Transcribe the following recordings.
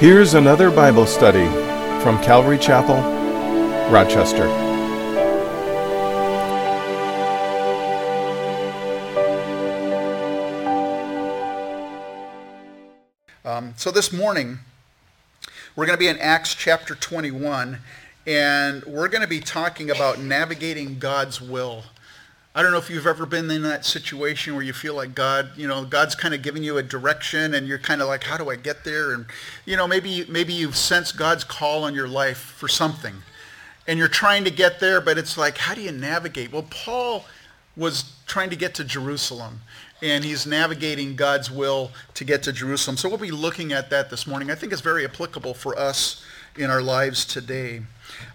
Here's another Bible study from Calvary Chapel, Rochester. Um, so this morning, we're going to be in Acts chapter 21, and we're going to be talking about navigating God's will. I don't know if you've ever been in that situation where you feel like God, you know, God's kind of giving you a direction and you're kind of like, how do I get there? And, you know, maybe, maybe you've sensed God's call on your life for something and you're trying to get there, but it's like, how do you navigate? Well, Paul was trying to get to Jerusalem and he's navigating God's will to get to Jerusalem. So we'll be looking at that this morning. I think it's very applicable for us in our lives today.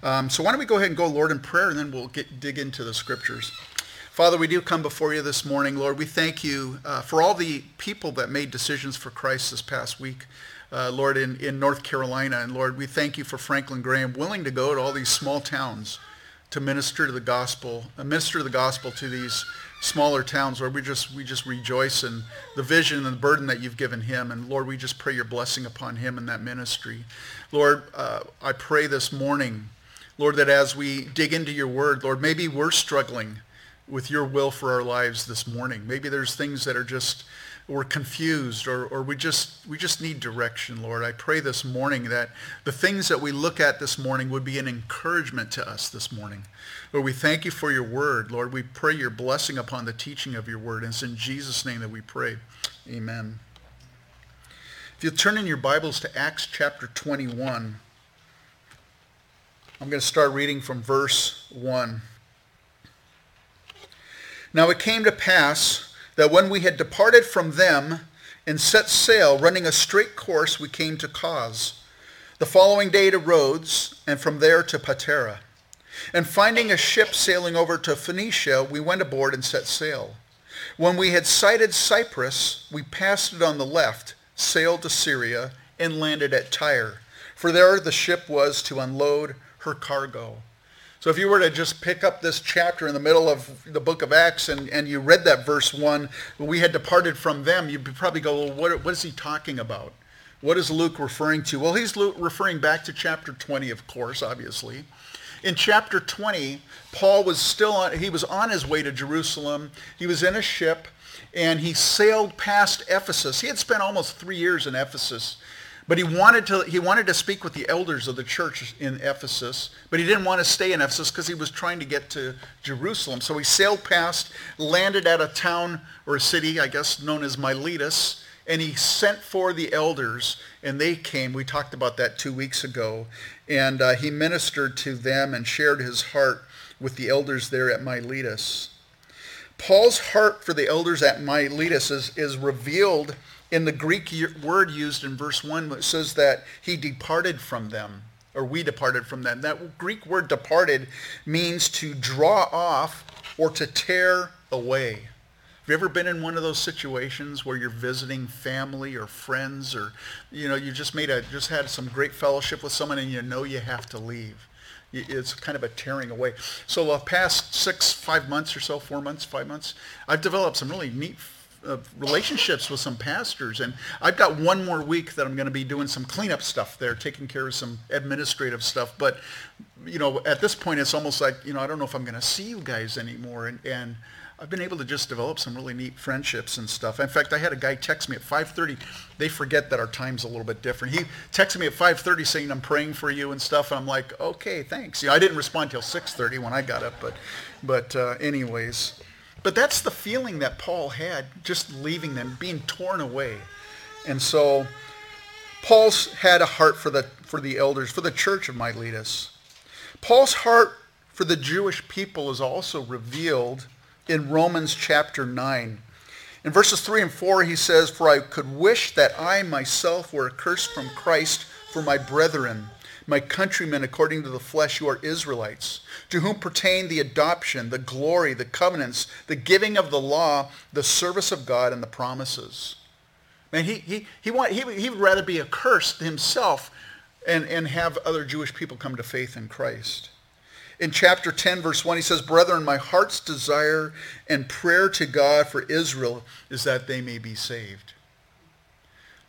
Um, so why don't we go ahead and go, Lord, in prayer, and then we'll get, dig into the scriptures. Father, we do come before you this morning. Lord, we thank you uh, for all the people that made decisions for Christ this past week. Uh, Lord, in, in North Carolina. And Lord, we thank you for Franklin Graham willing to go to all these small towns to minister to the gospel, uh, minister the gospel to these smaller towns. Lord, we just, we just rejoice in the vision and the burden that you've given him. And Lord, we just pray your blessing upon him in that ministry. Lord, uh, I pray this morning, Lord, that as we dig into your word, Lord, maybe we're struggling with your will for our lives this morning. Maybe there's things that are just we're confused or, or we just we just need direction, Lord. I pray this morning that the things that we look at this morning would be an encouragement to us this morning. Lord, we thank you for your word. Lord, we pray your blessing upon the teaching of your word. And it's in Jesus' name that we pray. Amen. If you'll turn in your Bibles to Acts chapter 21, I'm going to start reading from verse 1. Now it came to pass that when we had departed from them and set sail, running a straight course, we came to Cos. The following day to Rhodes, and from there to Patara. And finding a ship sailing over to Phoenicia, we went aboard and set sail. When we had sighted Cyprus, we passed it on the left, sailed to Syria, and landed at Tyre. For there the ship was to unload her cargo. So if you were to just pick up this chapter in the middle of the book of Acts and, and you read that verse 1, we had departed from them, you'd probably go, well, what, what is he talking about? What is Luke referring to? Well, he's referring back to chapter 20, of course, obviously. In chapter 20, Paul was still on, he was on his way to Jerusalem. He was in a ship and he sailed past Ephesus. He had spent almost three years in Ephesus but he wanted to he wanted to speak with the elders of the church in Ephesus, but he didn't want to stay in Ephesus because he was trying to get to Jerusalem. So he sailed past, landed at a town or a city, I guess known as Miletus, and he sent for the elders, and they came. We talked about that two weeks ago, and uh, he ministered to them and shared his heart with the elders there at Miletus. Paul's heart for the elders at Miletus is, is revealed in the Greek word used in verse 1, it says that he departed from them, or we departed from them. That Greek word departed means to draw off or to tear away. Have you ever been in one of those situations where you're visiting family or friends or you know you just made a just had some great fellowship with someone and you know you have to leave it's kind of a tearing away so the past six five months or so four months five months i've developed some really neat relationships with some pastors. And I've got one more week that I'm going to be doing some cleanup stuff there, taking care of some administrative stuff. But, you know, at this point, it's almost like, you know, I don't know if I'm going to see you guys anymore. And, and I've been able to just develop some really neat friendships and stuff. In fact, I had a guy text me at 5.30. They forget that our time's a little bit different. He texted me at 5.30 saying, I'm praying for you and stuff. And I'm like, okay, thanks. You know, I didn't respond till 6.30 when I got up. But, but uh, anyways, but that's the feeling that Paul had just leaving them, being torn away. And so Paul's had a heart for the, for the elders, for the church of Miletus. Paul's heart for the Jewish people is also revealed in Romans chapter 9. In verses 3 and 4, he says, For I could wish that I myself were accursed from Christ for my brethren my countrymen according to the flesh who are Israelites, to whom pertain the adoption, the glory, the covenants, the giving of the law, the service of God, and the promises. Man, he, he, he, want, he, he would rather be accursed himself and, and have other Jewish people come to faith in Christ. In chapter 10, verse 1, he says, Brethren, my heart's desire and prayer to God for Israel is that they may be saved.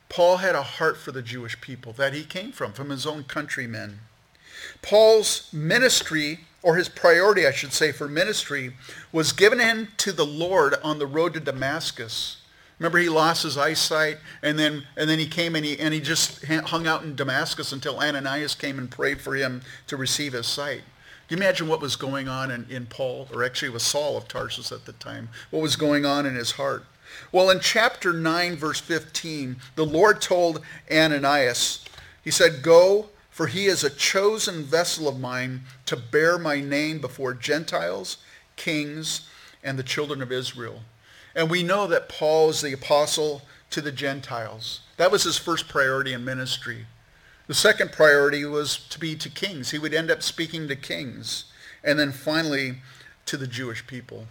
Paul had a heart for the Jewish people that he came from, from his own countrymen. Paul's ministry, or his priority, I should say, for ministry, was given him to the Lord on the road to Damascus. Remember, he lost his eyesight, and then and then he came and he and he just hung out in Damascus until Ananias came and prayed for him to receive his sight. Can you imagine what was going on in, in Paul, or actually was Saul of Tarsus at the time? What was going on in his heart? Well, in chapter 9, verse 15, the Lord told Ananias, he said, Go, for he is a chosen vessel of mine to bear my name before Gentiles, kings, and the children of Israel. And we know that Paul is the apostle to the Gentiles. That was his first priority in ministry. The second priority was to be to kings. He would end up speaking to kings. And then finally, to the Jewish people.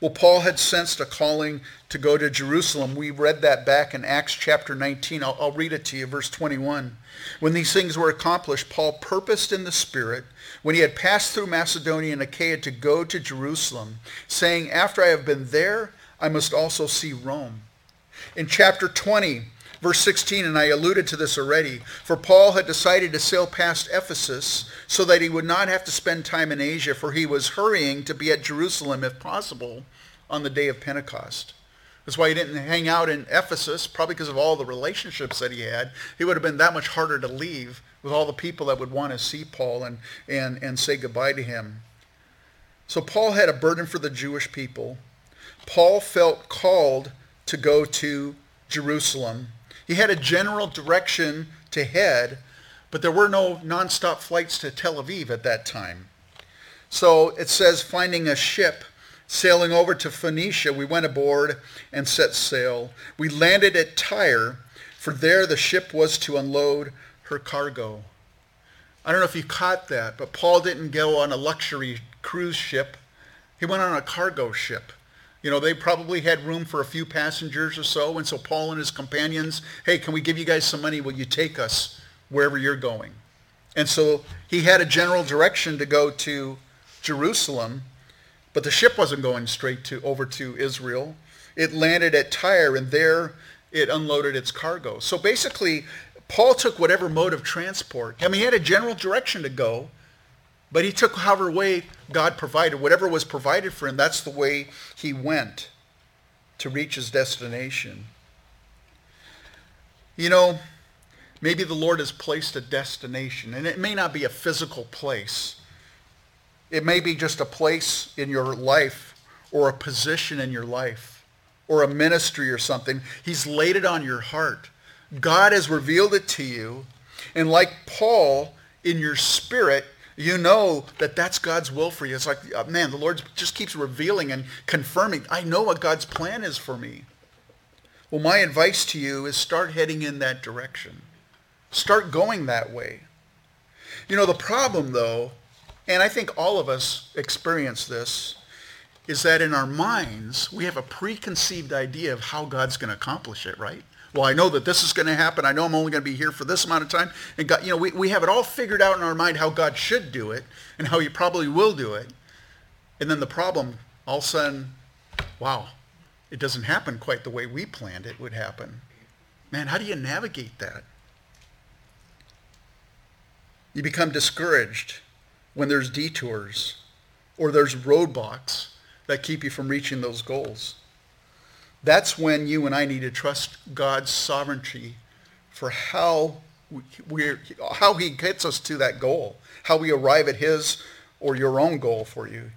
Well, Paul had sensed a calling to go to Jerusalem. We read that back in Acts chapter 19. I'll, I'll, read it to you, verse 21. When these things were accomplished, Paul purposed in the Spirit, when he had passed through Macedonia and Achaia, to go to Jerusalem, saying, After I have been there, I must also see Rome. In chapter 20, verse 16, and I alluded to this already, for Paul had decided to sail past Ephesus so that he would not have to spend time in Asia, for he was hurrying to be at Jerusalem, if possible, on the day of Pentecost. That's why he didn't hang out in Ephesus, probably because of all the relationships that he had. He would have been that much harder to leave with all the people that would want to see Paul and, and, and say goodbye to him. So Paul had a burden for the Jewish people. Paul felt called to go to Jerusalem. He had a general direction to head, but there were no nonstop flights to Tel Aviv at that time. So it says, finding a ship sailing over to Phoenicia, we went aboard and set sail. We landed at Tyre, for there the ship was to unload her cargo. I don't know if you caught that, but Paul didn't go on a luxury cruise ship. He went on a cargo ship. You know, they probably had room for a few passengers or so, and so Paul and his companions, hey, can we give you guys some money? Will you take us? wherever you're going. And so he had a general direction to go to Jerusalem, but the ship wasn't going straight to over to Israel. It landed at Tyre, and there it unloaded its cargo. So basically, Paul took whatever mode of transport. I mean, he had a general direction to go, but he took however way God provided. Whatever was provided for him, that's the way he went to reach his destination. You know, Maybe the Lord has placed a destination, and it may not be a physical place. It may be just a place in your life or a position in your life or a ministry or something. He's laid it on your heart. God has revealed it to you. And like Paul, in your spirit, you know that that's God's will for you. It's like, uh, man, the Lord just keeps revealing and confirming. I know what God's plan is for me. Well, my advice to you is start heading in that direction. Start going that way. You know, the problem, though, and I think all of us experience this, is that in our minds, we have a preconceived idea of how God's going to accomplish it, right? Well, I know that this is going to happen. I know I'm only going to be here for this amount of time. And God, you know, we, we have it all figured out in our mind how God should do it and how he probably will do it. And then the problem, all of a sudden, wow, it doesn't happen quite the way we planned it would happen. Man, how do you navigate that? You become discouraged when there's detours or there's roadblocks that keep you from reaching those goals. That's when you and I need to trust God's sovereignty for how we how he gets us to that goal, how we arrive at his or your own goal for you.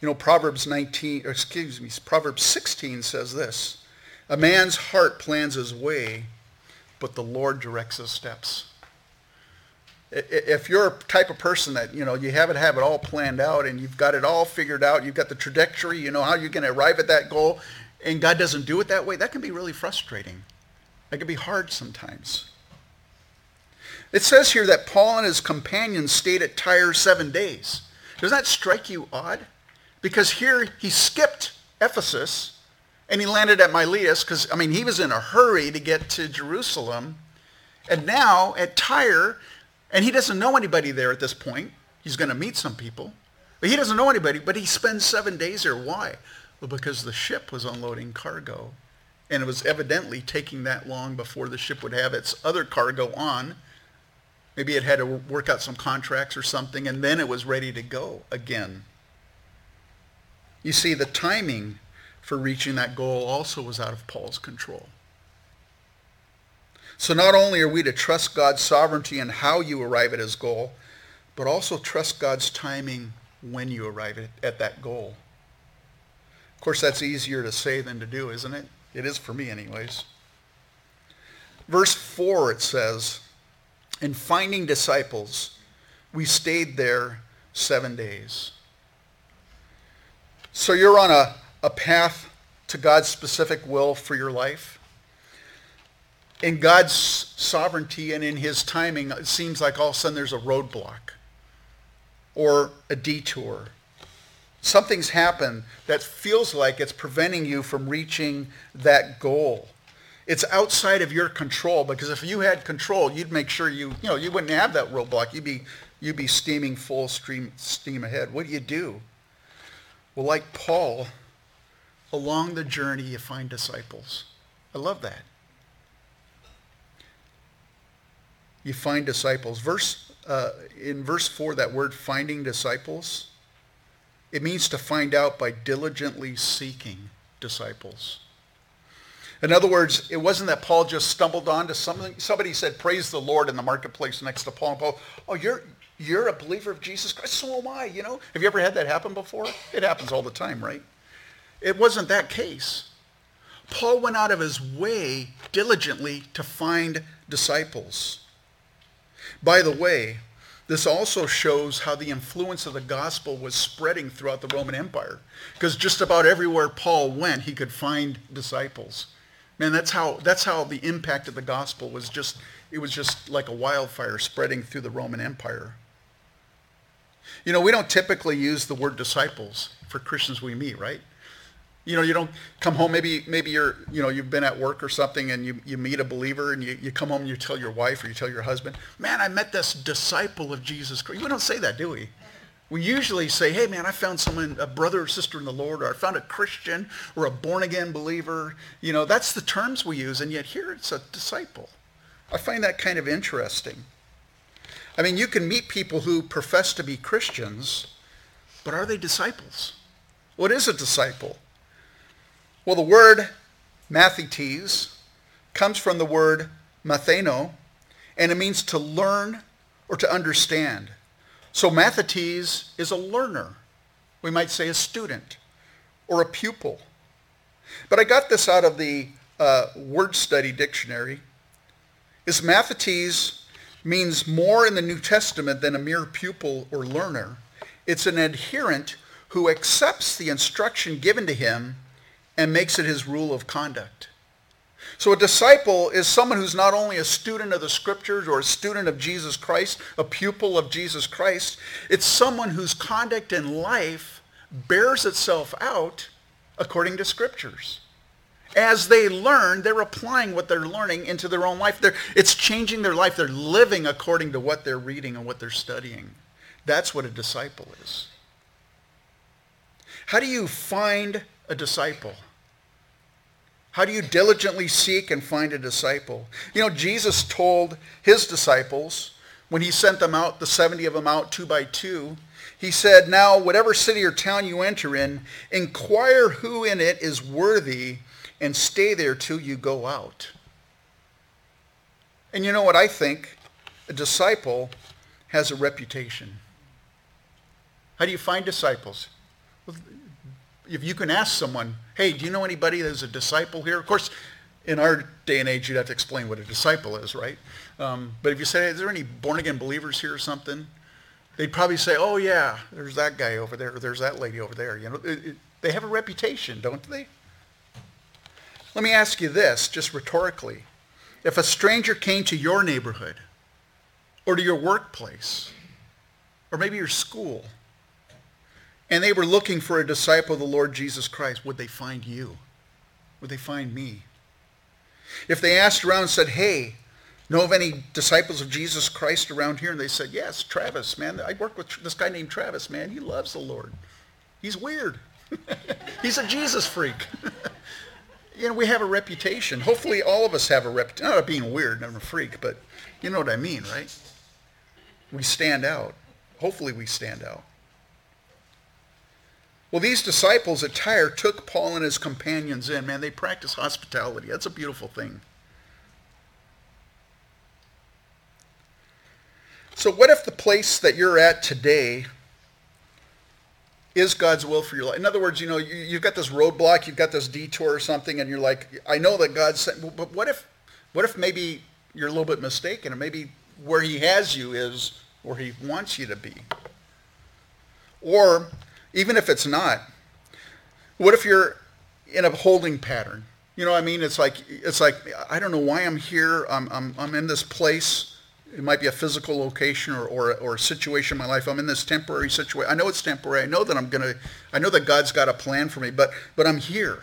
You know, Proverbs 19, excuse me, Proverbs 16 says this, a man's heart plans his way, but the Lord directs his steps if you're a type of person that you know you haven't have it all planned out and you've got it all figured out you've got the trajectory you know how you're going to arrive at that goal and god doesn't do it that way that can be really frustrating that can be hard sometimes it says here that paul and his companions stayed at tyre seven days does that strike you odd because here he skipped ephesus and he landed at miletus because i mean he was in a hurry to get to jerusalem and now at tyre and he doesn't know anybody there at this point. He's going to meet some people. But he doesn't know anybody, but he spends seven days there. Why? Well, because the ship was unloading cargo And it was evidently taking that long before the ship would have its other cargo on. Maybe it had to work out some contracts or something, and then it was ready to go again. You see, the timing for reaching that goal also was out of Paul's control. So not only are we to trust God's sovereignty in how you arrive at his goal, but also trust God's timing when you arrive at that goal. Of course, that's easier to say than to do, isn't it? It is for me anyways. Verse 4, it says, In finding disciples, we stayed there seven days. So you're on a, a path to God's specific will for your life in God's sovereignty and in his timing, it seems like all of a sudden there's a roadblock or a detour. Something's happened that feels like it's preventing you from reaching that goal. It's outside of your control because if you had control, you'd make sure you, you know, you wouldn't have that roadblock. You'd be, you'd be steaming full stream, steam ahead. What do you do? Well, like Paul, along the journey you find disciples. I love that. you find disciples. Verse uh, in verse four, that word "finding disciples," it means to find out by diligently seeking disciples. In other words, it wasn't that Paul just stumbled onto something. Somebody said, "Praise the Lord" in the marketplace next to Paul. And Paul, oh, you're you're a believer of Jesus Christ. So am I. You know, have you ever had that happen before? It happens all the time, right? It wasn't that case. Paul went out of his way diligently to find disciples. By the way, this also shows how the influence of the gospel was spreading throughout the Roman Empire. Because just about everywhere Paul went, he could find disciples. Man, that's how, that's how the impact of the gospel was just, it was just like a wildfire spreading through the Roman Empire. You know, we don't typically use the word disciples for Christians we meet, right? You know, you don't come home, maybe, maybe you're, you know, you've been at work or something and you, you meet a believer and you, you come home and you tell your wife or you tell your husband, man, I met this disciple of Jesus Christ. We don't say that, do we? We usually say, hey, man, I found someone, a brother or sister in the Lord, or I found a Christian or a born-again believer. You know, that's the terms we use, and yet here it's a disciple. I find that kind of interesting. I mean, you can meet people who profess to be Christians, but are they disciples? What is a disciple? Well, the word mathetes comes from the word matheno, and it means to learn or to understand. So mathetes is a learner. We might say a student or a pupil. But I got this out of the uh, word study dictionary. Is mathetes means more in the New Testament than a mere pupil or learner. It's an adherent who accepts the instruction given to him and makes it his rule of conduct. So a disciple is someone who's not only a student of the scriptures or a student of Jesus Christ, a pupil of Jesus Christ, it's someone whose conduct in life bears itself out according to scriptures. As they learn, they're applying what they're learning into their own life. They're, it's changing their life. They're living according to what they're reading and what they're studying. That's what a disciple is. How do you find a disciple? How do you diligently seek and find a disciple? You know, Jesus told his disciples when he sent them out, the 70 of them out two by two, he said, Now, whatever city or town you enter in, inquire who in it is worthy and stay there till you go out. And you know what I think? A disciple has a reputation. How do you find disciples? if you can ask someone, hey, do you know anybody that's a disciple here? Of course, in our day and age, you'd have to explain what a disciple is, right? Um, but if you say, is there any born-again believers here or something? They'd probably say, oh, yeah, there's that guy over there, there's that lady over there. You know, it, it, they have a reputation, don't they? Let me ask you this, just rhetorically. If a stranger came to your neighborhood or to your workplace or maybe your school and they were looking for a disciple of the Lord Jesus Christ, would they find you? Would they find me? If they asked around and said, hey, know of any disciples of Jesus Christ around here? And they said, yes, Travis, man. I work with this guy named Travis, man. He loves the Lord. He's weird. He's a Jesus freak. you know, we have a reputation. Hopefully all of us have a reputation. Not being weird, I'm a freak, but you know what I mean, right? We stand out. Hopefully we stand out. Well, these disciples at Tyre took Paul and his companions in. Man, they practice hospitality. That's a beautiful thing. So what if the place that you're at today is God's will for your life. In other words, you know, you, have got this roadblock, you've got this detour or something, and you're like, I know that God said, but what if, what if maybe you're a little bit mistaken, and maybe where He has you is where He wants you to be? Or even if it's not, what if you're in a holding pattern? You know what I mean? It's like it's like I don't know why I'm here. I'm I'm I'm in this place it might be a physical location or, or, or a situation in my life. I'm in this temporary situation. I know it's temporary. I know that I'm going to, I know that God's got a plan for me, but, but I'm here.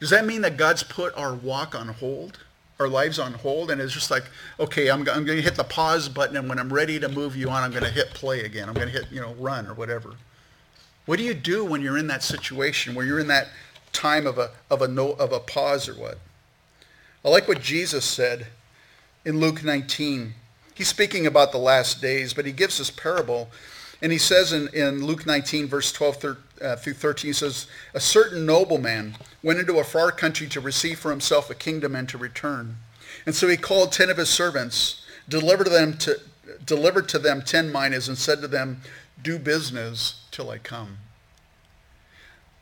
Does that mean that God's put our walk on hold, our lives on hold, and it's just like, okay, I'm, I'm going to hit the pause button, and when I'm ready to move you on, I'm going to hit play again. I'm going to hit, you know, run or whatever. What do you do when you're in that situation, where you're in that time of a, of a, no, of a pause or what? I like what Jesus said in Luke 19. He's speaking about the last days, but he gives this parable. And he says in, in Luke 19, verse 12 through, uh, through 13, he says, A certain nobleman went into a far country to receive for himself a kingdom and to return. And so he called ten of his servants, delivered them, to, delivered to them ten minas, and said to them, Do business till I come.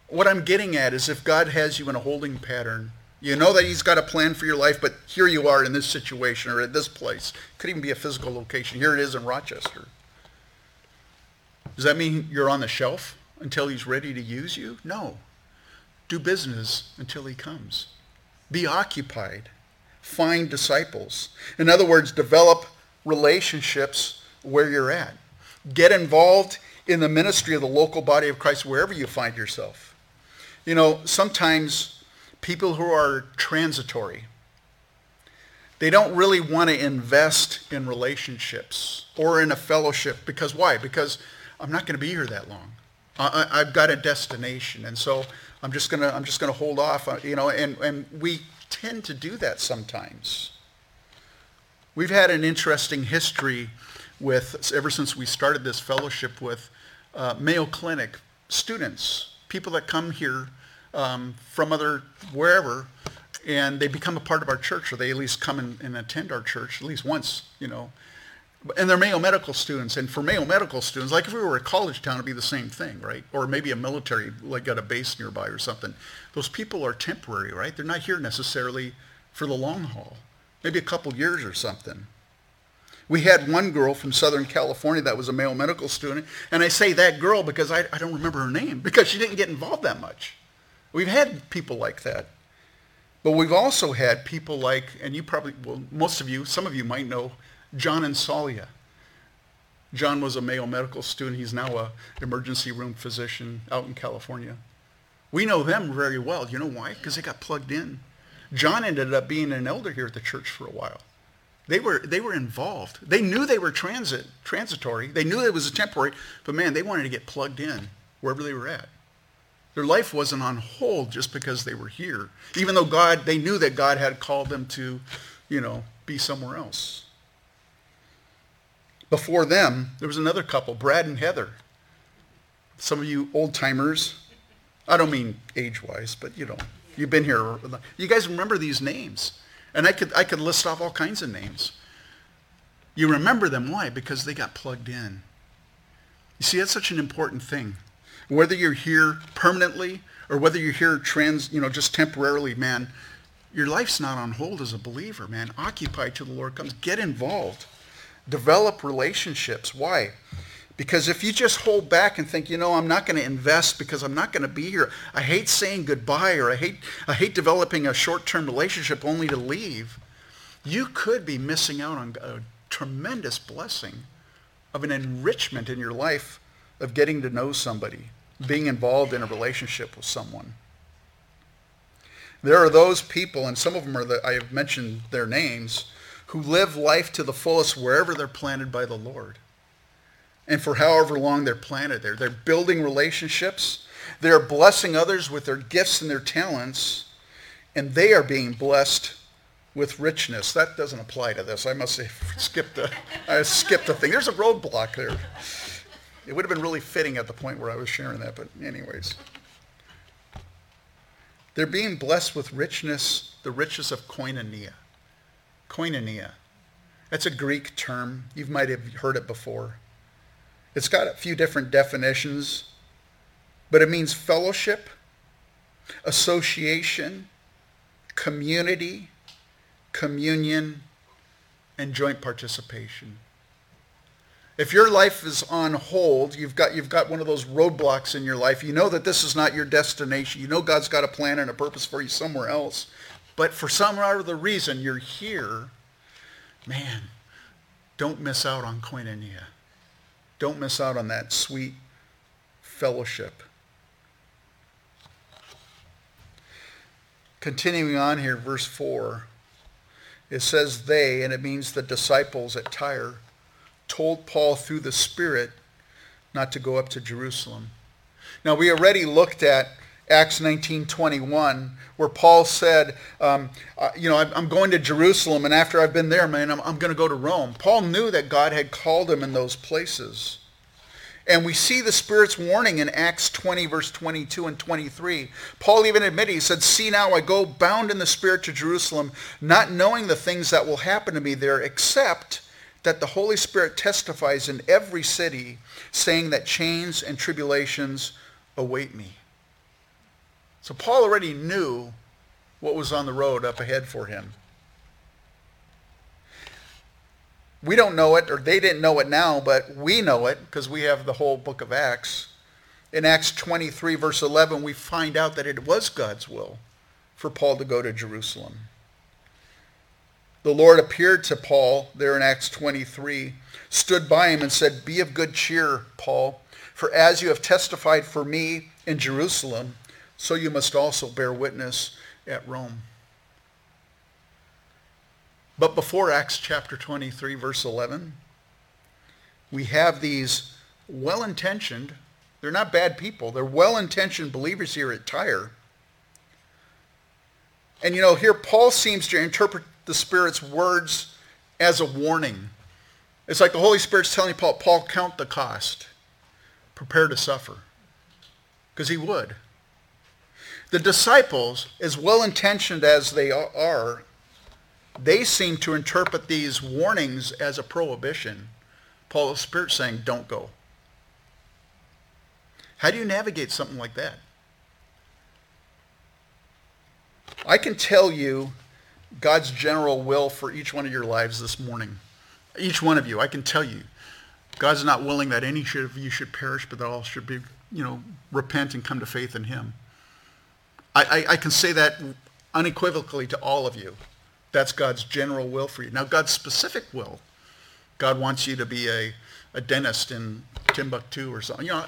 What I'm getting at is if God has you in a holding pattern, you know that he's got a plan for your life, but here you are in this situation or at this place. Could even be a physical location. Here it is in Rochester. Does that mean you're on the shelf until he's ready to use you? No. Do business until he comes. Be occupied. Find disciples. In other words, develop relationships where you're at. Get involved in the ministry of the local body of Christ wherever you find yourself. You know, sometimes people who are transitory. They don't really want to invest in relationships or in a fellowship because why? Because I'm not going to be here that long. I, have got a destination, and so I'm just gonna I'm just gonna hold off. Uh, you know, and and we tend to do that sometimes. We've had an interesting history with ever since we started this fellowship with uh, Mayo Clinic students, people that come here um, from other wherever, and they become a part of our church, or they at least come and, and attend our church at least once, you know. And they're Mayo Medical students, and for Mayo Medical students, like if we were a college town, it'd be the same thing, right? Or maybe a military, like got a base nearby or something. Those people are temporary, right? They're not here necessarily for the long haul. Maybe a couple years or something. We had one girl from Southern California that was a Mayo Medical student, and I say that girl because I, I don't remember her name, because she didn't get involved that much. We've had people like that. But we've also had people like, and you probably, well, most of you, some of you might know John Insalia. John was a Mayo medical student. He's now a emergency room physician out in California. We know them very well. You know why? Because they got plugged in. John ended up being an elder here at the church for a while. They were, they were involved. They knew they were transit, transitory. They knew it was a temporary, but man, they wanted to get plugged in wherever they were at. Their life wasn't on hold just because they were here, even though God, they knew that God had called them to, you know, be somewhere else. Before them, there was another couple, Brad and Heather. Some of you old timers, I don't mean age-wise, but you know, you've been here. You guys remember these names. And I could, I could list off all kinds of names. You remember them. Why? Because they got plugged in. You see, that's such an important thing whether you're here permanently or whether you're here trans, you know, just temporarily, man, your life's not on hold as a believer, man. Occupy till the Lord comes. Get involved. Develop relationships. Why? Because if you just hold back and think, you know, I'm not going to invest because I'm not going to be here. I hate saying goodbye or I hate, I hate developing a short-term relationship only to leave. You could be missing out on a tremendous blessing of an enrichment in your life of getting to know somebody being involved in a relationship with someone. There are those people, and some of them are the, I have mentioned their names, who live life to the fullest wherever they're planted by the Lord. And for however long they're planted there. They're building relationships. They're blessing others with their gifts and their talents. and they are being blessed with richness. That doesn't apply to this. I must skipped the, I skipped the thing. There's a roadblock there. It would have been really fitting at the point where I was sharing that, but anyways. They're being blessed with richness, the riches of koinonia. Koinonia. That's a Greek term. You might have heard it before. It's got a few different definitions, but it means fellowship, association, community, communion, and joint participation. If your life is on hold, you've got, you've got one of those roadblocks in your life, you know that this is not your destination. You know God's got a plan and a purpose for you somewhere else. But for some other reason, you're here. Man, don't miss out on koinonia. Don't miss out on that sweet fellowship. Continuing on here, verse 4, it says they, and it means the disciples at Tyre, told Paul through the Spirit not to go up to Jerusalem. Now, we already looked at Acts 19:21, where Paul said, um, uh, you know, I'm going to Jerusalem, and after I've been there, man, I'm, I'm going to go to Rome. Paul knew that God had called him in those places. And we see the Spirit's warning in Acts 20, verse 22 and 23. Paul even admitted, he said, See now, I go bound in the Spirit to Jerusalem, not knowing the things that will happen to me there, except that the Holy Spirit testifies in every city, saying that chains and tribulations await me. So Paul already knew what was on the road up ahead for him. We don't know it, or they didn't know it now, but we know it because we have the whole book of Acts. In Acts 23, verse 11, we find out that it was God's will for Paul to go to Jerusalem the Lord appeared to Paul there in Acts 23, stood by him and said, Be of good cheer, Paul, for as you have testified for me in Jerusalem, so you must also bear witness at Rome. But before Acts chapter 23, verse 11, we have these well-intentioned, they're not bad people, they're well-intentioned believers here at Tyre. And you know, here Paul seems to interpret the Spirit's words as a warning. It's like the Holy Spirit's telling Paul, Paul, count the cost. Prepare to suffer. Because he would. The disciples, as well-intentioned as they are, they seem to interpret these warnings as a prohibition. Paul's Spirit saying, don't go. How do you navigate something like that? I can tell you God's general will for each one of your lives this morning. Each one of you, I can tell you, God's not willing that any of you should perish, but that all should be, you know, repent and come to faith in him. I, I, I can say that unequivocally to all of you. That's God's general will for you. Now, God's specific will. God wants you to be a, a dentist in Timbuktu or something. You know,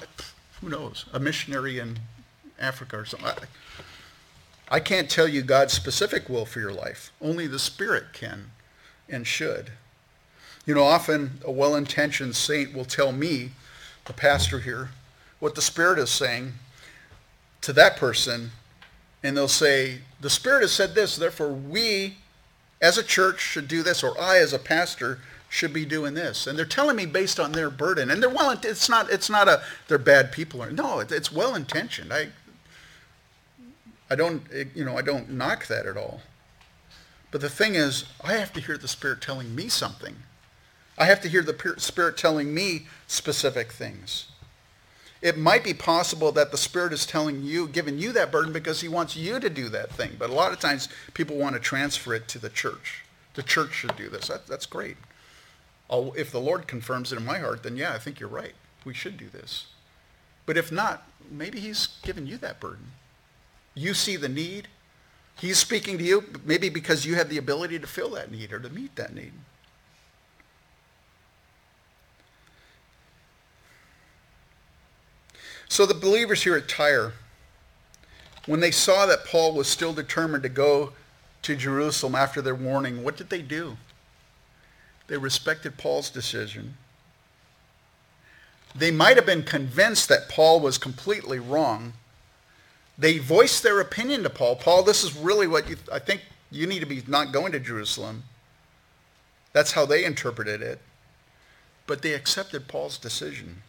who knows? A missionary in Africa or something. I can't tell you God's specific will for your life. Only the Spirit can and should. You know, often a well-intentioned saint will tell me, the pastor here, what the Spirit is saying to that person, and they'll say, the Spirit has said this, therefore we as a church should do this, or I as a pastor should be doing this. And they're telling me based on their burden. And they're well, it's not, it's not a, they're bad people. Or, no, it's well-intentioned. I, I don't, you know, I don't knock that at all. But the thing is, I have to hear the Spirit telling me something. I have to hear the Spirit telling me specific things. It might be possible that the Spirit is telling you, giving you that burden because he wants you to do that thing. But a lot of times people want to transfer it to the church. The church should do this. That, that's great. I'll, if the Lord confirms it in my heart, then yeah, I think you're right. We should do this. But if not, maybe he's given you that burden. You see the need. He's speaking to you maybe because you have the ability to fill that need or to meet that need. So the believers here at Tyre, when they saw that Paul was still determined to go to Jerusalem after their warning, what did they do? They respected Paul's decision. They might have been convinced that Paul was completely wrong, They voiced their opinion to Paul. Paul, this is really what you, I think you need to be not going to Jerusalem. That's how they interpreted it. But they accepted Paul's decision.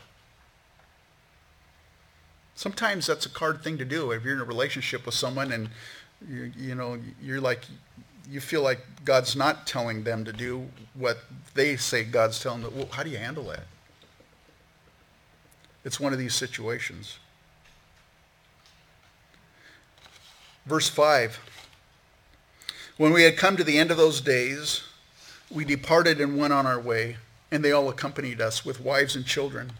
Sometimes that's a hard thing to do if you're in a relationship with someone and you, you know you're like you feel like God's not telling them to do what they say God's telling them. Well, how do you handle that? It's one of these situations. Verse 5 When we had come to the end of those days, we departed and went on our way, and they all accompanied us with wives and children,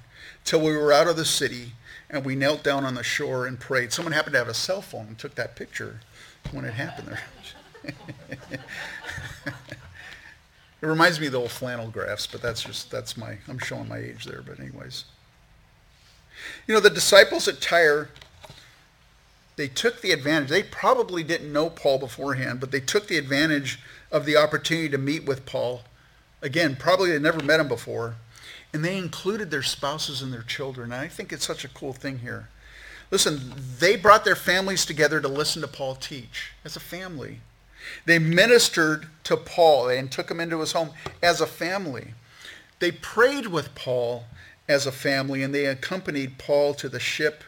till we were out of the city, and we knelt down on the shore and prayed. Someone happened to have a cell phone and took that picture when it happened there. it reminds me of the old flannel graphs, but that's just that's my I'm showing my age there. But anyways, you know the disciples at Tyre, they took the advantage. They probably didn't know Paul beforehand, but they took the advantage of the opportunity to meet with Paul. Again, probably they never met him before, and they included their spouses and their children. And I think it's such a cool thing here. Listen, they brought their families together to listen to Paul teach as a family. They ministered to Paul and took him into his home as a family. They prayed with Paul as a family and they accompanied Paul to the ship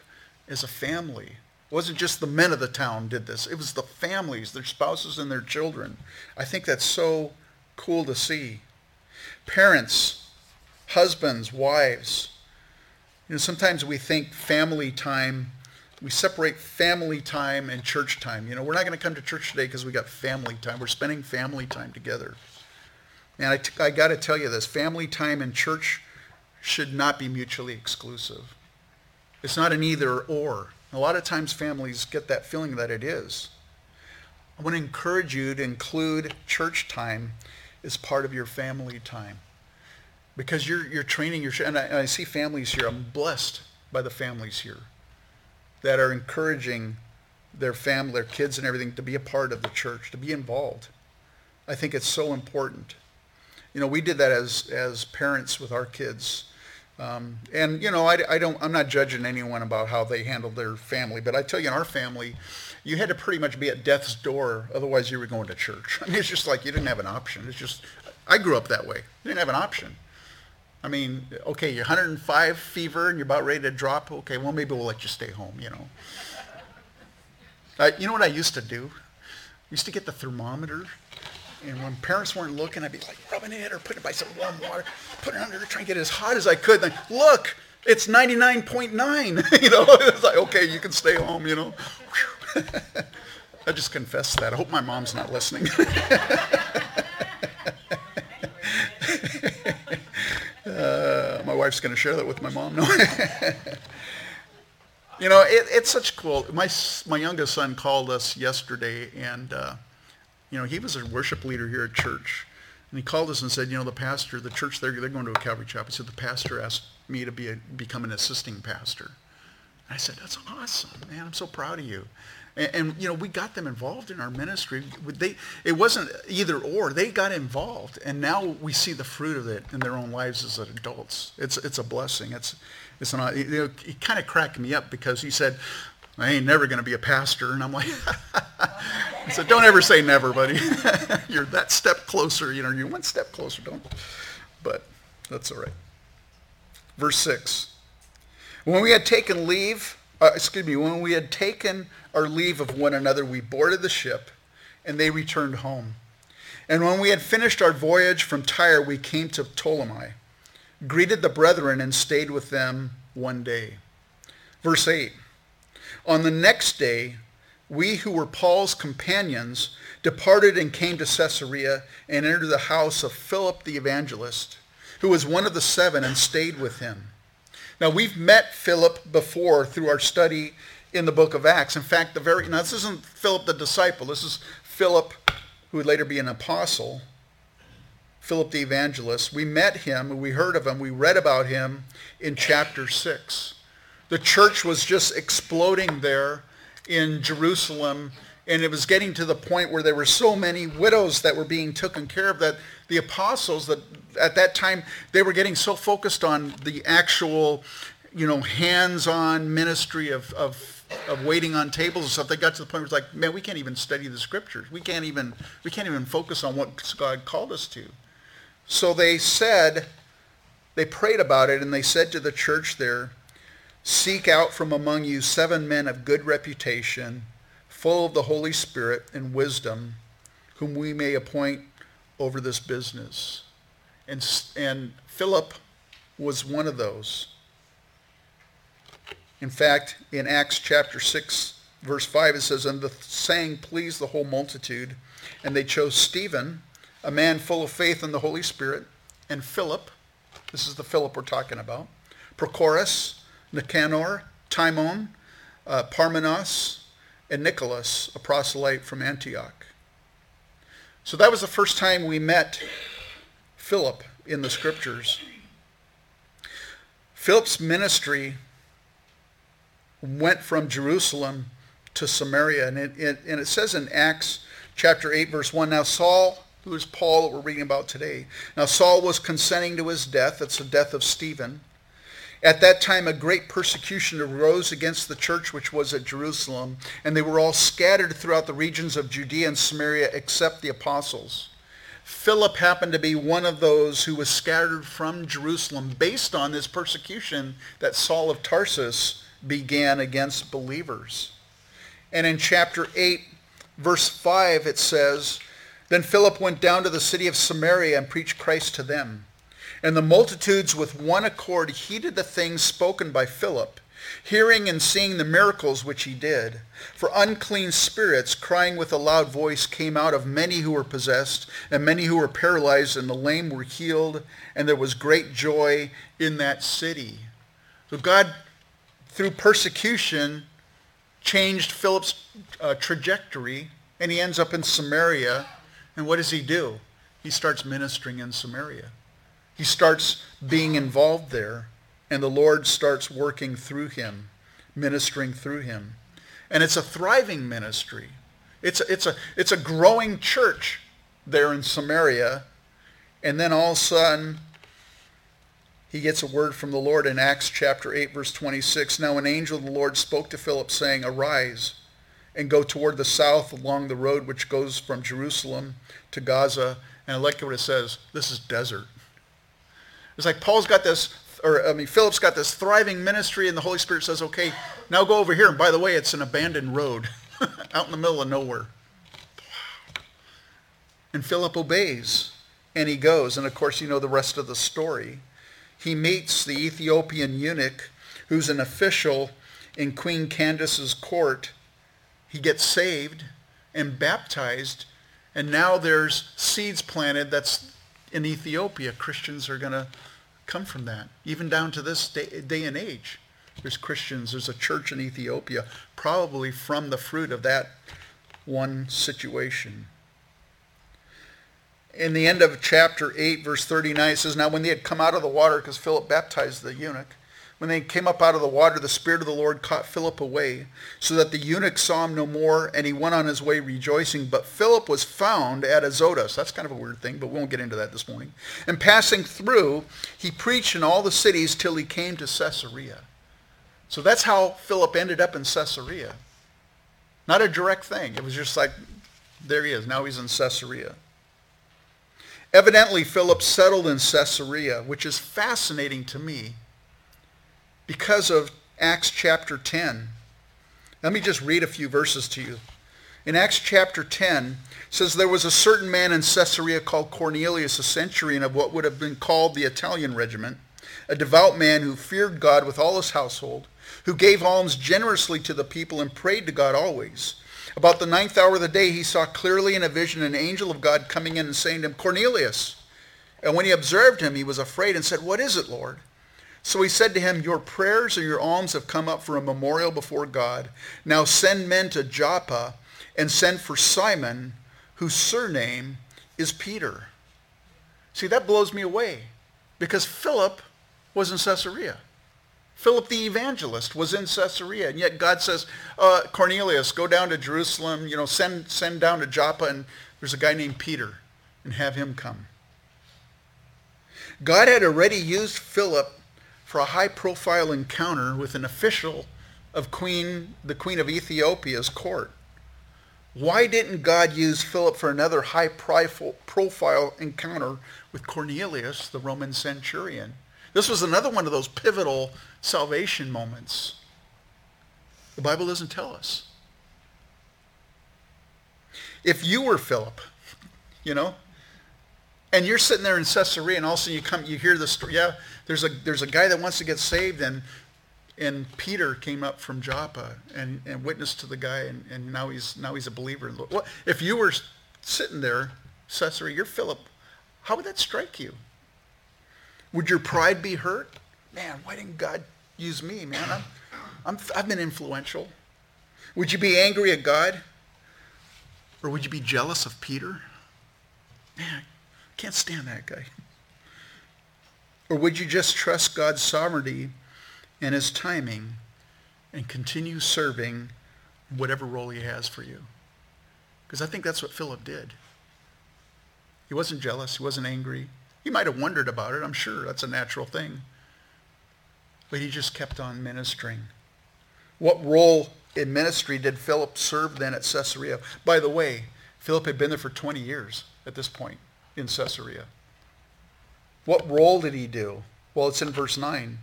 as a family. It wasn't just the men of the town did this. It was the families, their spouses and their children. I think that's so cool to see. Parents, husbands, wives. You know, sometimes we think family time we separate family time and church time. You know, we're not going to come to church today because we got family time. We're spending family time together. And I, t- I got to tell you this family time and church should not be mutually exclusive. It's not an either or. A lot of times families get that feeling that it is. I want to encourage you to include church time as part of your family time because you're, you're training your, and I, and I see families here. I'm blessed by the families here that are encouraging their family, their kids and everything to be a part of the church, to be involved. I think it's so important. You know, we did that as, as parents with our kids. Um, and, you know, I, I don't, I'm not judging anyone about how they handled their family, but I tell you, in our family, you had to pretty much be at death's door, otherwise you were going to church. I mean, it's just like you didn't have an option. It's just, I grew up that way. You didn't have an option. I mean, okay, you're 105 fever and you're about ready to drop. Okay, well, maybe we'll let you stay home, you know. Uh, you know what I used to do? I used to get the thermometer, and when parents weren't looking, I'd be like rubbing it or putting it by some warm water, putting it under, to get it as hot as I could. Then, look, it's 99.9. you know, it's like, okay, you can stay home, you know. I just confessed that. I hope my mom's not listening. Uh, my wife's going to share that with my mom. No. you know, it, it's such cool. My my youngest son called us yesterday, and uh, you know, he was a worship leader here at church, and he called us and said, you know, the pastor, the church, they're they're going to a Calvary chapel. He said the pastor asked me to be a, become an assisting pastor. I said, that's awesome, man. I'm so proud of you. And, and, you know, we got them involved in our ministry. They, it wasn't either or. They got involved, and now we see the fruit of it in their own lives as adults. It's it's a blessing. It's it's not. You know, he kind of cracked me up because he said, "I ain't never going to be a pastor," and I'm like, "So "Don't ever say never, buddy. you're that step closer. You know, you're one step closer. Don't." But that's all right. Verse six. When we had taken leave uh, excuse me, when we had taken our leave of one another, we boarded the ship and they returned home. And when we had finished our voyage from Tyre, we came to Ptolemais, greeted the brethren, and stayed with them one day. Verse 8 On the next day, we who were Paul's companions departed and came to Caesarea and entered the house of Philip the evangelist, who was one of the seven, and stayed with him. Now, we've met Philip before through our study in the book of Acts. In fact, the very, now this isn't Philip the disciple. This is Philip, who would later be an apostle, Philip the evangelist. We met him, we heard of him, we read about him in chapter 6. The church was just exploding there in Jerusalem, and it was getting to the point where there were so many widows that were being taken care of that the apostles that at that time they were getting so focused on the actual you know hands-on ministry of, of of waiting on tables and stuff, they got to the point where it's like, man, we can't even study the scriptures. We can't even we can't even focus on what God called us to. So they said, they prayed about it, and they said to the church there, Seek out from among you seven men of good reputation, full of the Holy Spirit and wisdom, whom we may appoint over this business. And, and Philip was one of those. In fact, in Acts chapter 6, verse 5, it says, And the saying pleased the whole multitude, and they chose Stephen, a man full of faith in the Holy Spirit, and Philip, this is the Philip we're talking about, Prochorus, Nicanor, Timon, uh, Parmenas, and Nicholas, a proselyte from Antioch. So that was the first time we met Philip in the scriptures. Philip's ministry went from Jerusalem to Samaria. And it, it, and it says in Acts chapter 8, verse 1, Now Saul, who is Paul that we're reading about today, now Saul was consenting to his death. That's the death of Stephen. At that time, a great persecution arose against the church which was at Jerusalem, and they were all scattered throughout the regions of Judea and Samaria except the apostles. Philip happened to be one of those who was scattered from Jerusalem based on this persecution that Saul of Tarsus began against believers. And in chapter 8, verse 5, it says, Then Philip went down to the city of Samaria and preached Christ to them. And the multitudes with one accord heeded the things spoken by Philip, hearing and seeing the miracles which he did. For unclean spirits, crying with a loud voice, came out of many who were possessed, and many who were paralyzed, and the lame were healed, and there was great joy in that city. So God through persecution, changed Philip's uh, trajectory, and he ends up in Samaria. And what does he do? He starts ministering in Samaria. He starts being involved there, and the Lord starts working through him, ministering through him. And it's a thriving ministry. It's a, it's a, it's a growing church there in Samaria. And then all of a sudden, he gets a word from the Lord in Acts chapter 8, verse 26. Now an angel of the Lord spoke to Philip, saying, Arise and go toward the south along the road which goes from Jerusalem to Gaza. And I like what it says. This is desert. It's like Paul's got this, or I mean, Philip's got this thriving ministry, and the Holy Spirit says, okay, now go over here. And by the way, it's an abandoned road out in the middle of nowhere. And Philip obeys, and he goes. And of course, you know the rest of the story he meets the Ethiopian eunuch who's an official in Queen Candace's court. He gets saved and baptized, and now there's seeds planted that's in Ethiopia. Christians are going to come from that, even down to this day, day and age. There's Christians, there's a church in Ethiopia, probably from the fruit of that one situation in the end of chapter 8, verse 39, it says, Now when they had come out of the water, because Philip baptized the eunuch, when they came up out of the water, the Spirit of the Lord caught Philip away, so that the eunuch saw him no more, and he went on his way rejoicing. But Philip was found at Azotus. That's kind of a weird thing, but we won't get into that this morning. And passing through, he preached in all the cities till he came to Caesarea. So that's how Philip ended up in Caesarea. Not a direct thing. It was just like, there he is. Now he's in Caesarea. Evidently, Philip settled in Caesarea, which is fascinating to me because of Acts chapter 10. Let me just read a few verses to you. In Acts chapter 10, says there was a certain man in Caesarea called Cornelius, a centurion of what would have been called the Italian regiment, a devout man who feared God with all his household, who gave alms generously to the people and prayed to God always. About the ninth hour of the day, he saw clearly in a vision an angel of God coming in and saying to him, Cornelius. And when he observed him, he was afraid and said, What is it, Lord? So he said to him, Your prayers and your alms have come up for a memorial before God. Now send men to Joppa and send for Simon, whose surname is Peter. See, that blows me away because Philip was in Caesarea. Philip the evangelist was in Caesarea, and yet God says, uh, Cornelius, go down to Jerusalem, you know, send, send down to Joppa, and there's a guy named Peter, and have him come. God had already used Philip for a high-profile encounter with an official of queen, the queen of Ethiopia's court. Why didn't God use Philip for another high profile encounter with Cornelius, the Roman centurion? This was another one of those pivotal salvation moments. The Bible doesn't tell us. If you were Philip, you know, and you're sitting there in Caesarea and all of a sudden you come, you hear the story, yeah, there's a, there's a guy that wants to get saved and and Peter came up from Joppa and, and witnessed to the guy, and, and now he's now he's a believer. What if you were sitting there, Caesarea, you're Philip? How would that strike you? Would your pride be hurt? Man, why didn't God use me, man? I'm, I'm, I've been influential. Would you be angry at God? Or would you be jealous of Peter? Man, I can't stand that guy. Or would you just trust God's sovereignty and his timing and continue serving whatever role he has for you. Because I think that's what Philip did. He wasn't jealous. He wasn't angry. He might have wondered about it. I'm sure that's a natural thing. But he just kept on ministering. What role in ministry did Philip serve then at Caesarea? By the way, Philip had been there for 20 years at this point in Caesarea. What role did he do? Well, it's in verse 9.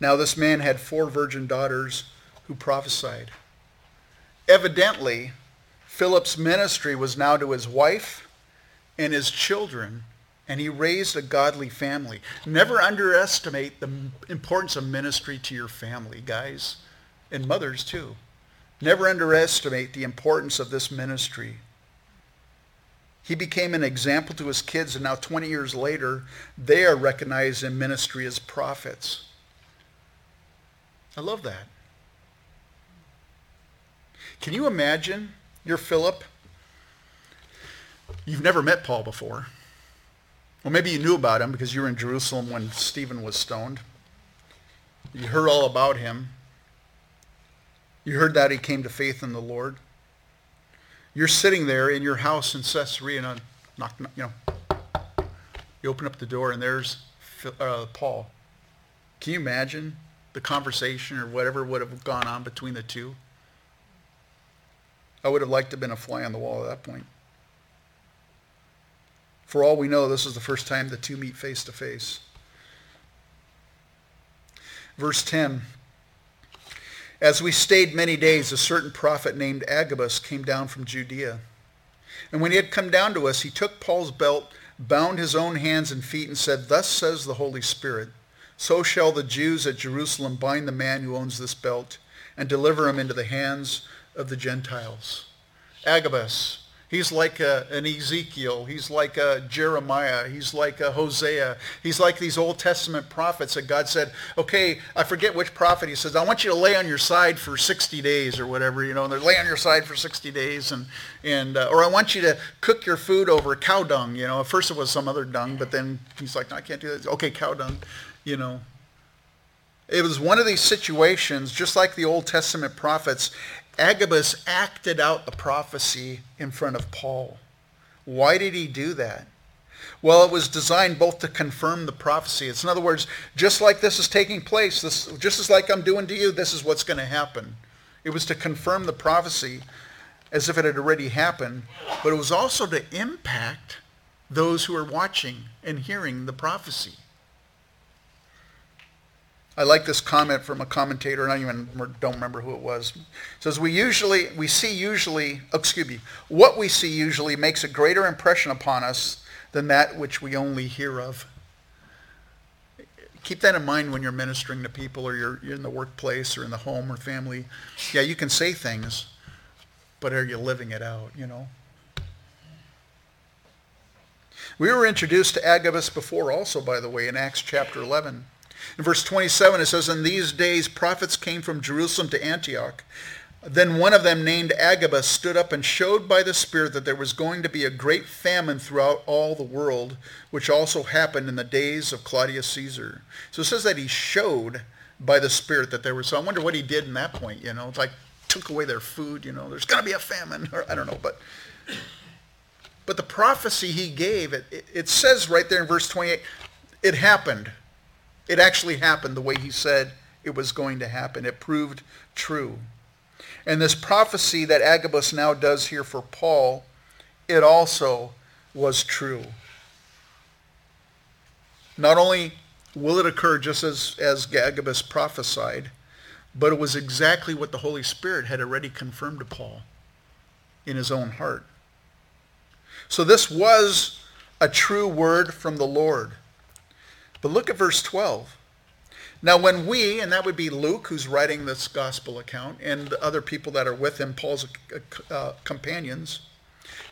Now this man had four virgin daughters who prophesied. Evidently, Philip's ministry was now to his wife and his children, and he raised a godly family. Never underestimate the importance of ministry to your family, guys, and mothers too. Never underestimate the importance of this ministry. He became an example to his kids, and now 20 years later, they are recognized in ministry as prophets. I love that. Can you imagine you're Philip? You've never met Paul before. Well, maybe you knew about him because you were in Jerusalem when Stephen was stoned. You heard all about him. You heard that he came to faith in the Lord. You're sitting there in your house in Caesarea, and knock, you know, you open up the door, and there's uh, Paul. Can you imagine the conversation or whatever would have gone on between the two. I would have liked to have been a fly on the wall at that point. For all we know, this is the first time the two meet face to face. Verse 10 As we stayed many days, a certain prophet named Agabus came down from Judea. And when he had come down to us, he took Paul's belt, bound his own hands and feet, and said, Thus says the Holy Spirit. So shall the Jews at Jerusalem bind the man who owns this belt and deliver him into the hands of the Gentiles. Agabus, he's like a, an Ezekiel. He's like a Jeremiah. He's like a Hosea. He's like these Old Testament prophets that God said, okay, I forget which prophet. He says, I want you to lay on your side for 60 days or whatever, you know, and they're lay on your side for 60 days. And, and uh, or I want you to cook your food over cow dung, you know. At first it was some other dung, but then he's like, no, I can't do that. Okay, cow dung you know. It was one of these situations, just like the Old Testament prophets, Agabus acted out the prophecy in front of Paul. Why did he do that? Well, it was designed both to confirm the prophecy. It's in other words, just like this is taking place, this, just as like I'm doing to you, this is what's going to happen. It was to confirm the prophecy as if it had already happened, but it was also to impact those who are watching and hearing the prophecy. I like this comment from a commentator, and I even don't remember who it was. It says, we usually, we see usually, excuse me, what we see usually makes a greater impression upon us than that which we only hear of. Keep that in mind when you're ministering to people or you're, you're in the workplace or in the home or family. Yeah, you can say things, but are you living it out, you know? We were introduced to Agabus before also, by the way, in Acts chapter 11. In verse 27, it says, In these days prophets came from Jerusalem to Antioch. Then one of them, named Agabus, stood up and showed by the Spirit that there was going to be a great famine throughout all the world, which also happened in the days of Claudius Caesar. So it says that he showed by the Spirit that there was. So I wonder what he did in that point. You know, it's like took away their food. You know, there's going to be a famine, or I don't know, but but the prophecy he gave, it, it, it says right there in verse 28, it happened. It actually happened the way he said it was going to happen. It proved true. And this prophecy that Agabus now does here for Paul, it also was true. Not only will it occur just as, as Agabus prophesied, but it was exactly what the Holy Spirit had already confirmed to Paul in his own heart. So this was a true word from the Lord. But look at verse 12. Now, when we, and that would be Luke, who's writing this gospel account, and the other people that are with him, Paul's uh, companions,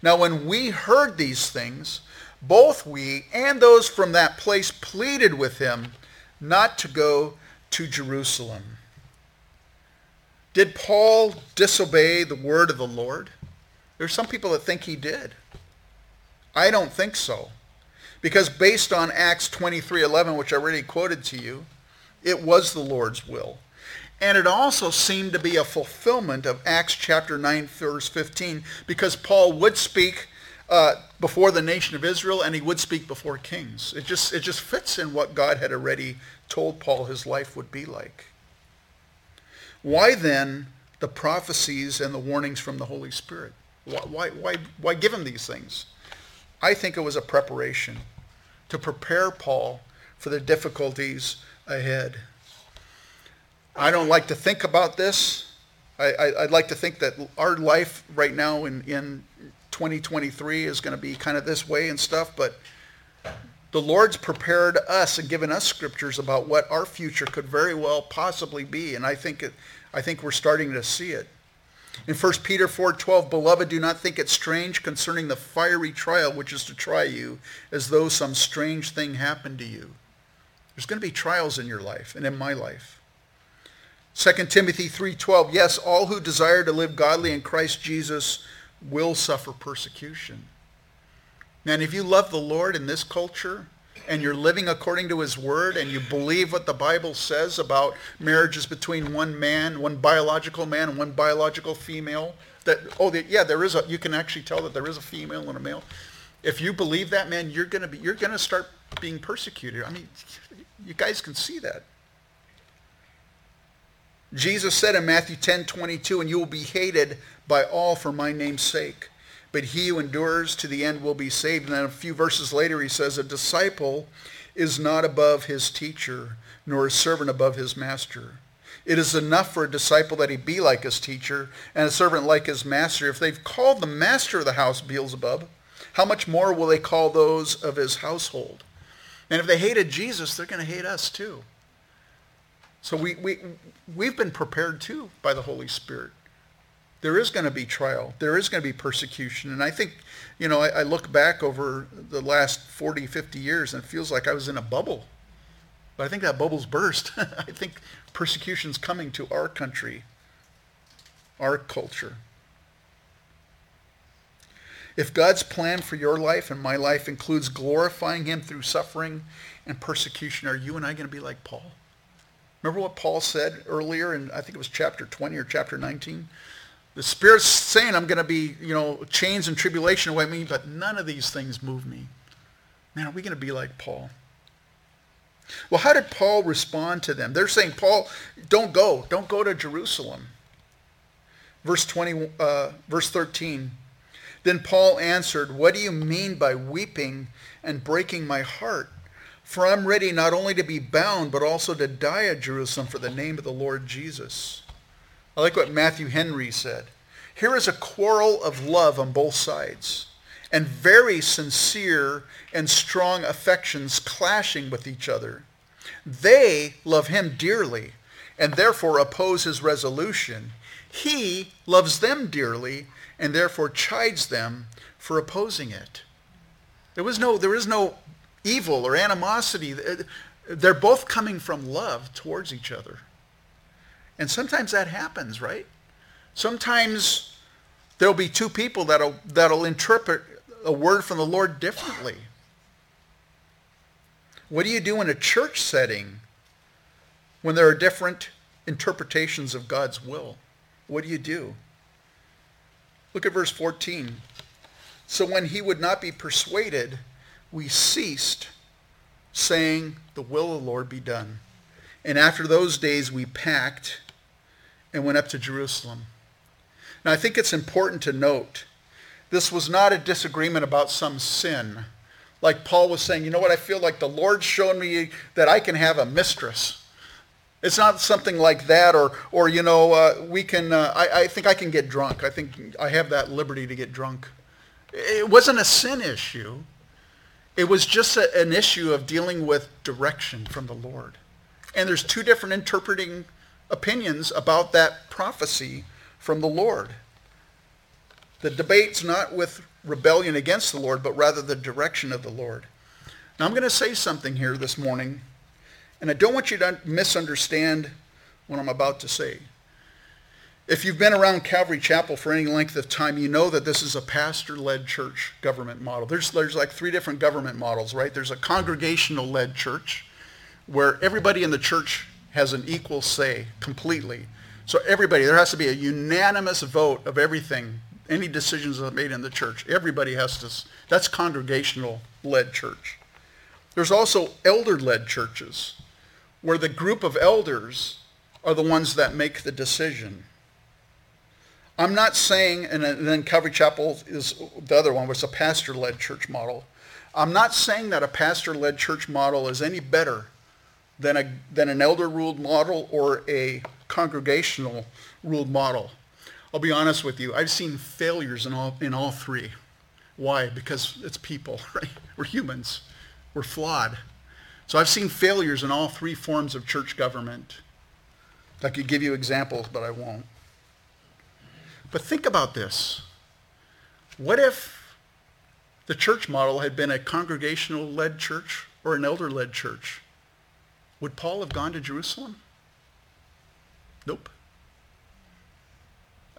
now when we heard these things, both we and those from that place pleaded with him not to go to Jerusalem. Did Paul disobey the word of the Lord? There's some people that think he did. I don't think so. Because based on Acts 23:11, which I already quoted to you, it was the Lord's will. And it also seemed to be a fulfillment of Acts chapter 9, verse 15, because Paul would speak uh, before the nation of Israel and he would speak before kings. It just, it just fits in what God had already told Paul his life would be like. Why then the prophecies and the warnings from the Holy Spirit? Why, why, why give him these things? I think it was a preparation to prepare Paul for the difficulties ahead. I don't like to think about this. I, would like to think that our life right now in, in 2023 is going to be kind of this way and stuff, but the Lord's prepared us and given us scriptures about what our future could very well possibly be, and I think it, I think we're starting to see it. In 1 Peter 4:12, beloved, do not think it strange concerning the fiery trial which is to try you, as though some strange thing happened to you. There's going to be trials in your life and in my life. 2 Timothy 3:12, yes, all who desire to live godly in Christ Jesus will suffer persecution. And if you love the Lord in this culture, and you're living according to his word and you believe what the Bible says about marriages between one man, one biological man and one biological female, that oh yeah, there is a you can actually tell that there is a female and a male. If you believe that, man, you're going to be you're going to start being persecuted. I mean, you guys can see that. Jesus said in Matthew 10, 22, and you will be hated by all for my name's sake but he who endures to the end will be saved. And then a few verses later he says, a disciple is not above his teacher, nor a servant above his master. It is enough for a disciple that he be like his teacher, and a servant like his master. If they've called the master of the house Beelzebub, how much more will they call those of his household? And if they hated Jesus, they're going to hate us too. So we, we, we've been prepared too by the Holy Spirit there is going to be trial. There is going to be persecution. And I think, you know, I, I, look back over the last 40, 50 years and it feels like I was in a bubble. But I think that bubble's burst. I think persecution's coming to our country, our culture. If God's plan for your life and my life includes glorifying him through suffering and persecution, are you and I going to be like Paul? Remember what Paul said earlier in, I think it was chapter 20 or chapter 19? The Spirit's saying I'm going to be, you know, chains and tribulation await me, but none of these things move me. Man, are we going to be like Paul? Well, how did Paul respond to them? They're saying, Paul, don't go. Don't go to Jerusalem. Verse 20, uh, verse 13. Then Paul answered, What do you mean by weeping and breaking my heart? For I'm ready not only to be bound, but also to die at Jerusalem for the name of the Lord Jesus. I like what Matthew Henry said. Here is a quarrel of love on both sides, and very sincere and strong affections clashing with each other. They love him dearly, and therefore oppose his resolution. He loves them dearly, and therefore chides them for opposing it. There was no, there is no evil or animosity. They're both coming from love towards each other. And sometimes that happens, right? Sometimes there'll be two people that'll, that'll interpret a word from the Lord differently. What do you do in a church setting when there are different interpretations of God's will? What do you do? Look at verse 14. So when he would not be persuaded, we ceased, saying, The will of the Lord be done. And after those days, we packed and went up to Jerusalem. Now, I think it's important to note this was not a disagreement about some sin. Like Paul was saying, you know what, I feel like the Lord's showed me that I can have a mistress. It's not something like that, or, or you know, uh, we can, uh, I, I think I can get drunk. I think I have that liberty to get drunk. It wasn't a sin issue. It was just a, an issue of dealing with direction from the Lord. And there's two different interpreting opinions about that prophecy from the Lord. The debate's not with rebellion against the Lord, but rather the direction of the Lord. Now, I'm going to say something here this morning, and I don't want you to misunderstand what I'm about to say. If you've been around Calvary Chapel for any length of time, you know that this is a pastor-led church government model. There's, there's like three different government models, right? There's a congregational-led church where everybody in the church has an equal say completely. So everybody, there has to be a unanimous vote of everything, any decisions that are made in the church. Everybody has to, that's congregational-led church. There's also elder-led churches where the group of elders are the ones that make the decision. I'm not saying, and then Calvary Chapel is the other one, was a pastor-led church model. I'm not saying that a pastor-led church model is any better than, a, than an elder-ruled model or a congregational ruled model. I'll be honest with you. I've seen failures in all, in all three. Why? Because it's people, right? We're humans. We're flawed. So I've seen failures in all three forms of church government. I could give you examples, but I won't. But think about this. What if the church model had been a congregational led church or an elder led church? Would Paul have gone to Jerusalem? Nope.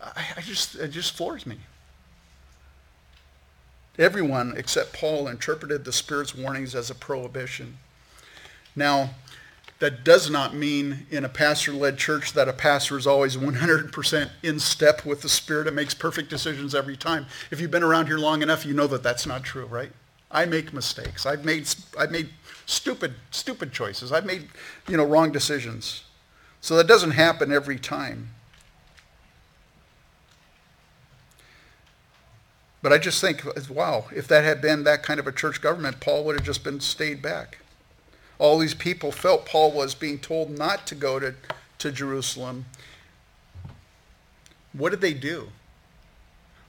I, I just, it just floors me. Everyone except Paul interpreted the Spirit's warnings as a prohibition. Now, that does not mean in a pastor-led church that a pastor is always 100% in step with the Spirit and makes perfect decisions every time. If you've been around here long enough, you know that that's not true, right? I make mistakes. I've made, I've made stupid, stupid choices. I've made, you know, wrong decisions. So that doesn't happen every time. But I just think, wow, if that had been that kind of a church government, Paul would have just been stayed back. All these people felt Paul was being told not to go to, to Jerusalem. What did they do?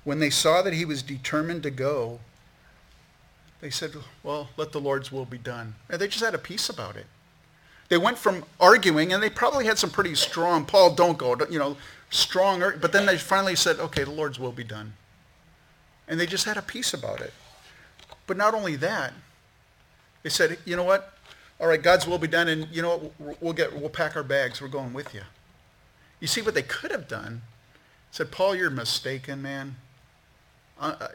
When they saw that he was determined to go, they said, well, let the Lord's will be done. And they just had a peace about it. They went from arguing, and they probably had some pretty strong, Paul, don't go, you know, strong, but then they finally said, okay, the Lord's will be done. And they just had a peace about it. But not only that, they said, you know what? all right, God's will be done, and you know what? We'll get, we'll pack our bags. We're going with you. You see what they could have done? Said, Paul, you're mistaken, man. Uh, uh,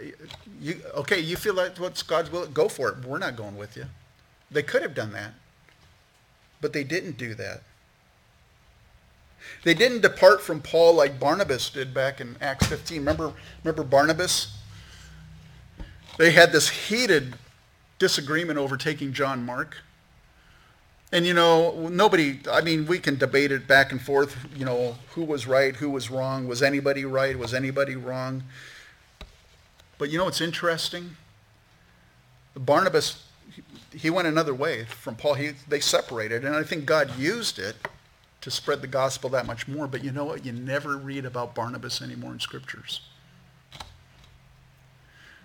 you, okay, you feel like what's God's will? Go for it. We're not going with you. They could have done that, but they didn't do that. They didn't depart from Paul like Barnabas did back in Acts 15. Remember, remember Barnabas? They had this heated disagreement over taking John Mark. And you know, nobody, I mean, we can debate it back and forth, you know, who was right, who was wrong, was anybody right, was anybody wrong. But you know what's interesting? Barnabas, he went another way from Paul. He, they separated, and I think God used it to spread the gospel that much more. But you know what? You never read about Barnabas anymore in scriptures.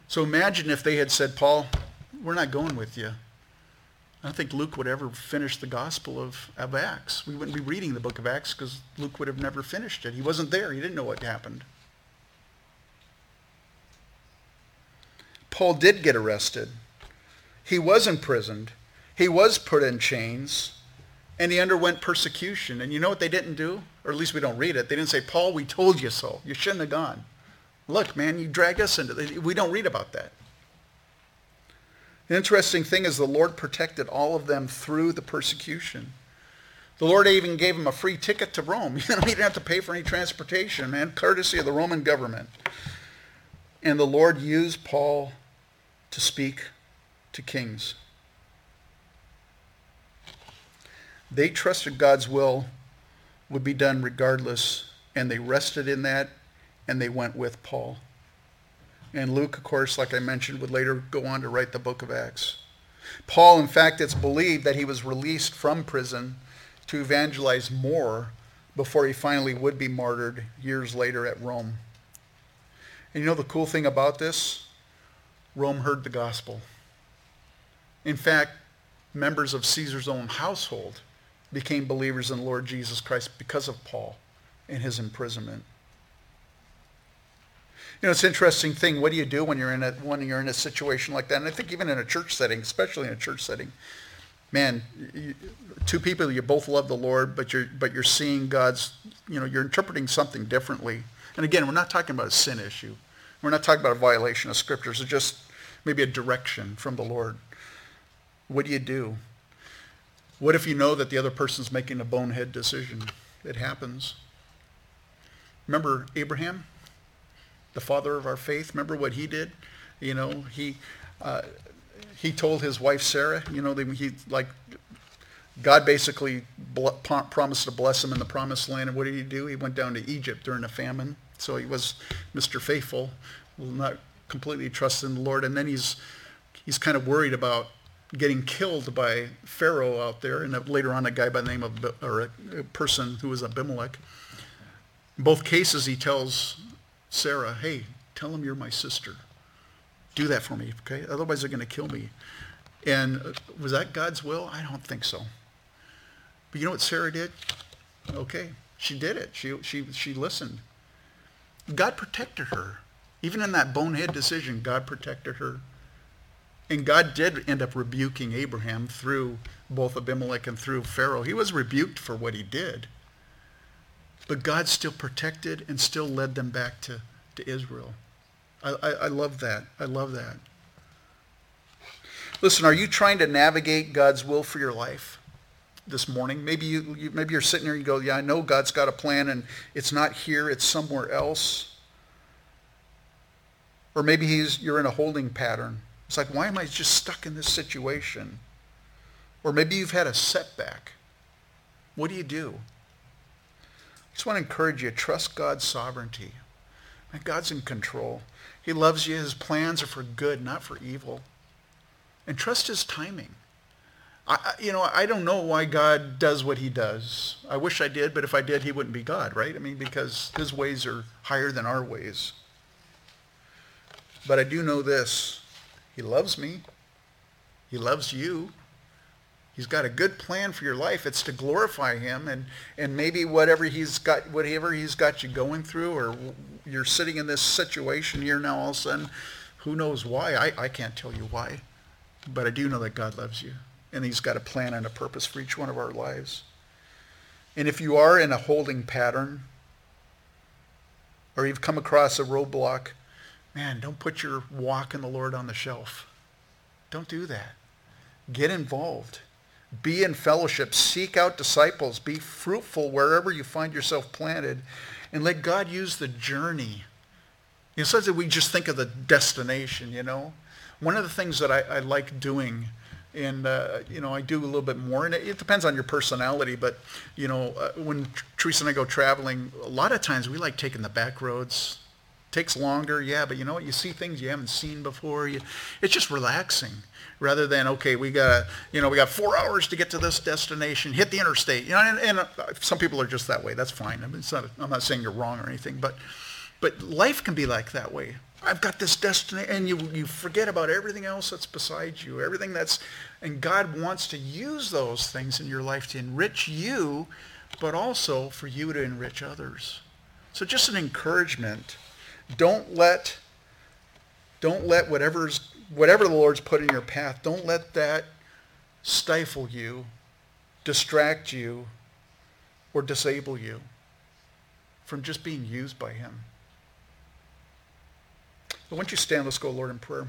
So imagine if they had said, Paul, we're not going with you. I don't think Luke would ever finish the Gospel of, of Acts. We wouldn't be reading the book of Acts because Luke would have never finished it. He wasn't there. He didn't know what happened. Paul did get arrested. He was imprisoned. He was put in chains. And he underwent persecution. And you know what they didn't do? Or at least we don't read it. They didn't say, Paul, we told you so. You shouldn't have gone. Look, man, you dragged us into it. We don't read about that. The interesting thing is the Lord protected all of them through the persecution. The Lord even gave them a free ticket to Rome. You know, he didn't have to pay for any transportation, man, courtesy of the Roman government. And the Lord used Paul to speak to kings. They trusted God's will would be done regardless, and they rested in that, and they went with Paul. And Luke, of course, like I mentioned, would later go on to write the book of Acts. Paul, in fact, it's believed that he was released from prison to evangelize more before he finally would be martyred years later at Rome. And you know the cool thing about this? Rome heard the gospel. In fact, members of Caesar's own household became believers in the Lord Jesus Christ because of Paul and his imprisonment. You know, it's an interesting thing. What do you do when you're in a when you're in a situation like that? And I think even in a church setting, especially in a church setting, man, you, two people you both love the Lord, but you're but you're seeing God's, you know, you're interpreting something differently. And again, we're not talking about a sin issue. We're not talking about a violation of scriptures. It's just maybe a direction from the Lord. What do you do? What if you know that the other person's making a bonehead decision? It happens. Remember Abraham, the father of our faith? Remember what he did? You know, he uh, he told his wife Sarah, you know, he like God basically promised to bless him in the promised land. And what did he do? He went down to Egypt during a famine. So he was Mr. Faithful, will not completely trust in the Lord. And then he's he's kind of worried about getting killed by Pharaoh out there, and later on a guy by the name of, or a, person who was Abimelech. In both cases, he tells Sarah, hey, tell him you're my sister. Do that for me, okay? Otherwise, they're going to kill me. And uh, was that God's will? I don't think so. But you know what Sarah did? Okay, she did it. She, she, she listened. God protected her. Even in that bonehead decision, God protected her. And God did end up rebuking Abraham through both Abimelech and through Pharaoh. He was rebuked for what he did. But God still protected and still led them back to, to Israel. I, I, I love that. I love that. Listen, are you trying to navigate God's will for your life this morning? Maybe you, you maybe you're sitting here and you go, "Yeah, I know God's got a plan and it's not here, it's somewhere else." Or maybe he's you're in a holding pattern. It's like, why am I just stuck in this situation? Or maybe you've had a setback. What do you do? I just want to encourage you, trust God's sovereignty. God's in control. He loves you. His plans are for good, not for evil. And trust his timing. I, you know, I don't know why God does what he does. I wish I did, but if I did, he wouldn't be God, right? I mean, because his ways are higher than our ways. But I do know this. He loves me. He loves you. He's got a good plan for your life. It's to glorify him and, and maybe whatever he's got whatever he's got you going through or you're sitting in this situation here now all of a sudden, who knows why? I, I can't tell you why. But I do know that God loves you. And he's got a plan and a purpose for each one of our lives. And if you are in a holding pattern, or you've come across a roadblock, man, don't put your walk in the Lord on the shelf. Don't do that. Get involved. Be in fellowship. Seek out disciples. Be fruitful wherever you find yourself planted. And let God use the journey. You know, we just think of the destination, you know. One of the things that I, I like doing, and, uh, you know, I do a little bit more, and it, it depends on your personality, but, you know, uh, when Teresa and I go traveling, a lot of times we like taking the back roads, takes longer, yeah, but you know what? You see things you haven't seen before. You, it's just relaxing rather than okay, we got you know we got four hours to get to this destination, hit the interstate. You know, and, and uh, some people are just that way. That's fine. I mean, it's not, I'm not saying you're wrong or anything, but but life can be like that way. I've got this destiny, and you you forget about everything else that's beside you, everything that's, and God wants to use those things in your life to enrich you, but also for you to enrich others. So just an encouragement don't let don't let whatever's whatever the Lord's put in your path, don't let that stifle you, distract you, or disable you from just being used by him. But once you stand, let's go, Lord, in prayer.